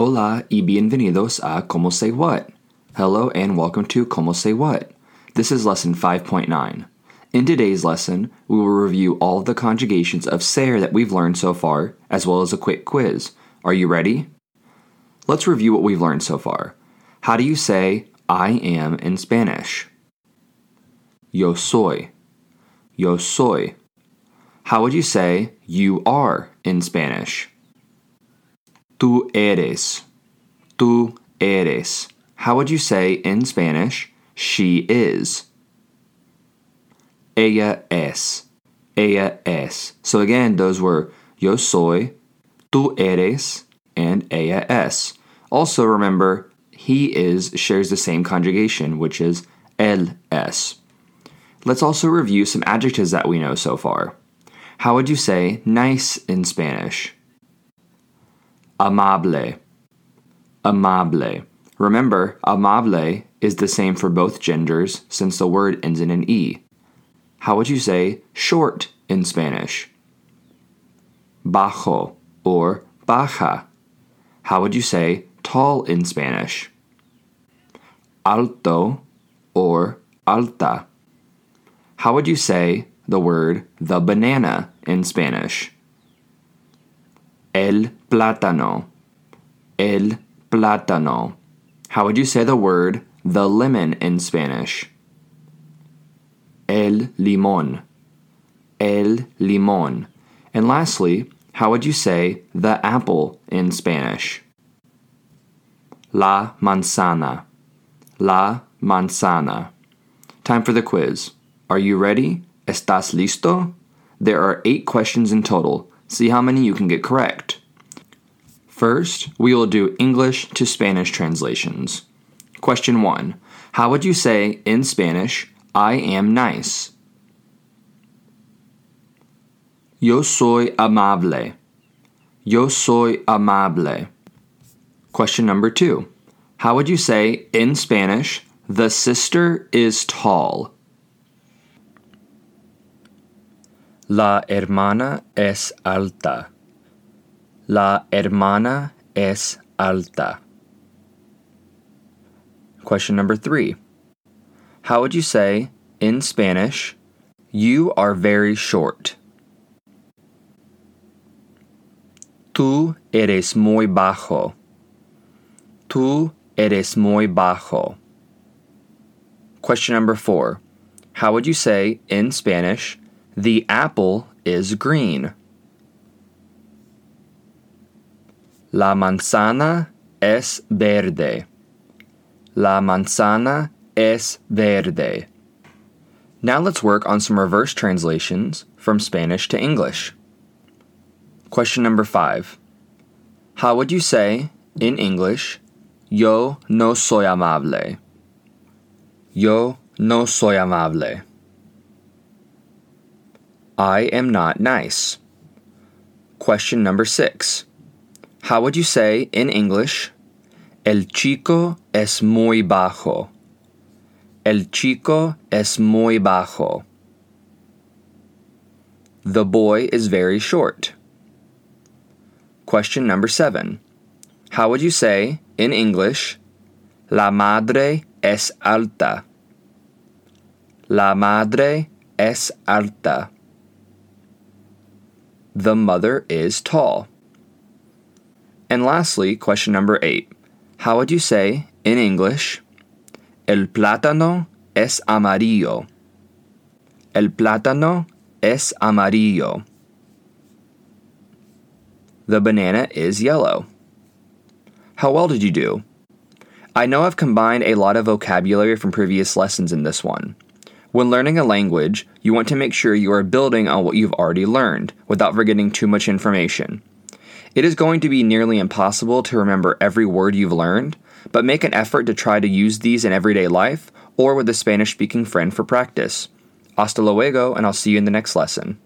Hola y bienvenidos a Como Say What. Hello and welcome to Como Say What. This is lesson 5.9. In today's lesson, we will review all of the conjugations of ser that we've learned so far, as well as a quick quiz. Are you ready? Let's review what we've learned so far. How do you say I am in Spanish? Yo soy. Yo soy. How would you say you are in Spanish? Tú eres. Tú eres. How would you say in Spanish, she is? Ella es. Ella es. So again, those were yo soy, tú eres, and ella es. Also remember, he is shares the same conjugation, which is él es. Let's also review some adjectives that we know so far. How would you say nice in Spanish? Amable. Amable. Remember, amable is the same for both genders since the word ends in an E. How would you say short in Spanish? Bajo or baja. How would you say tall in Spanish? Alto or alta. How would you say the word the banana in Spanish? El plátano. El plátano. How would you say the word the lemon in Spanish? El limón. El limón. And lastly, how would you say the apple in Spanish? La manzana. La manzana. Time for the quiz. Are you ready? ¿Estás listo? There are eight questions in total. See how many you can get correct. First, we will do English to Spanish translations. Question 1. How would you say in Spanish, I am nice? Yo soy amable. Yo soy amable. Question number 2. How would you say in Spanish, the sister is tall? La hermana es alta. La hermana es alta. Question number three. How would you say, in Spanish, you are very short? Tú eres muy bajo. Tú eres muy bajo. Question number four. How would you say, in Spanish, the apple is green. La manzana es verde. La manzana es verde. Now let's work on some reverse translations from Spanish to English. Question number five. How would you say, in English, yo no soy amable? Yo no soy amable. I am not nice. Question number six. How would you say in English, El chico es muy bajo? El chico es muy bajo. The boy is very short. Question number seven. How would you say in English, La madre es alta? La madre es alta. The mother is tall. And lastly, question number eight. How would you say in English, El plátano es amarillo? El plátano es amarillo. The banana is yellow. How well did you do? I know I've combined a lot of vocabulary from previous lessons in this one. When learning a language, you want to make sure you are building on what you've already learned without forgetting too much information. It is going to be nearly impossible to remember every word you've learned, but make an effort to try to use these in everyday life or with a Spanish speaking friend for practice. Hasta luego, and I'll see you in the next lesson.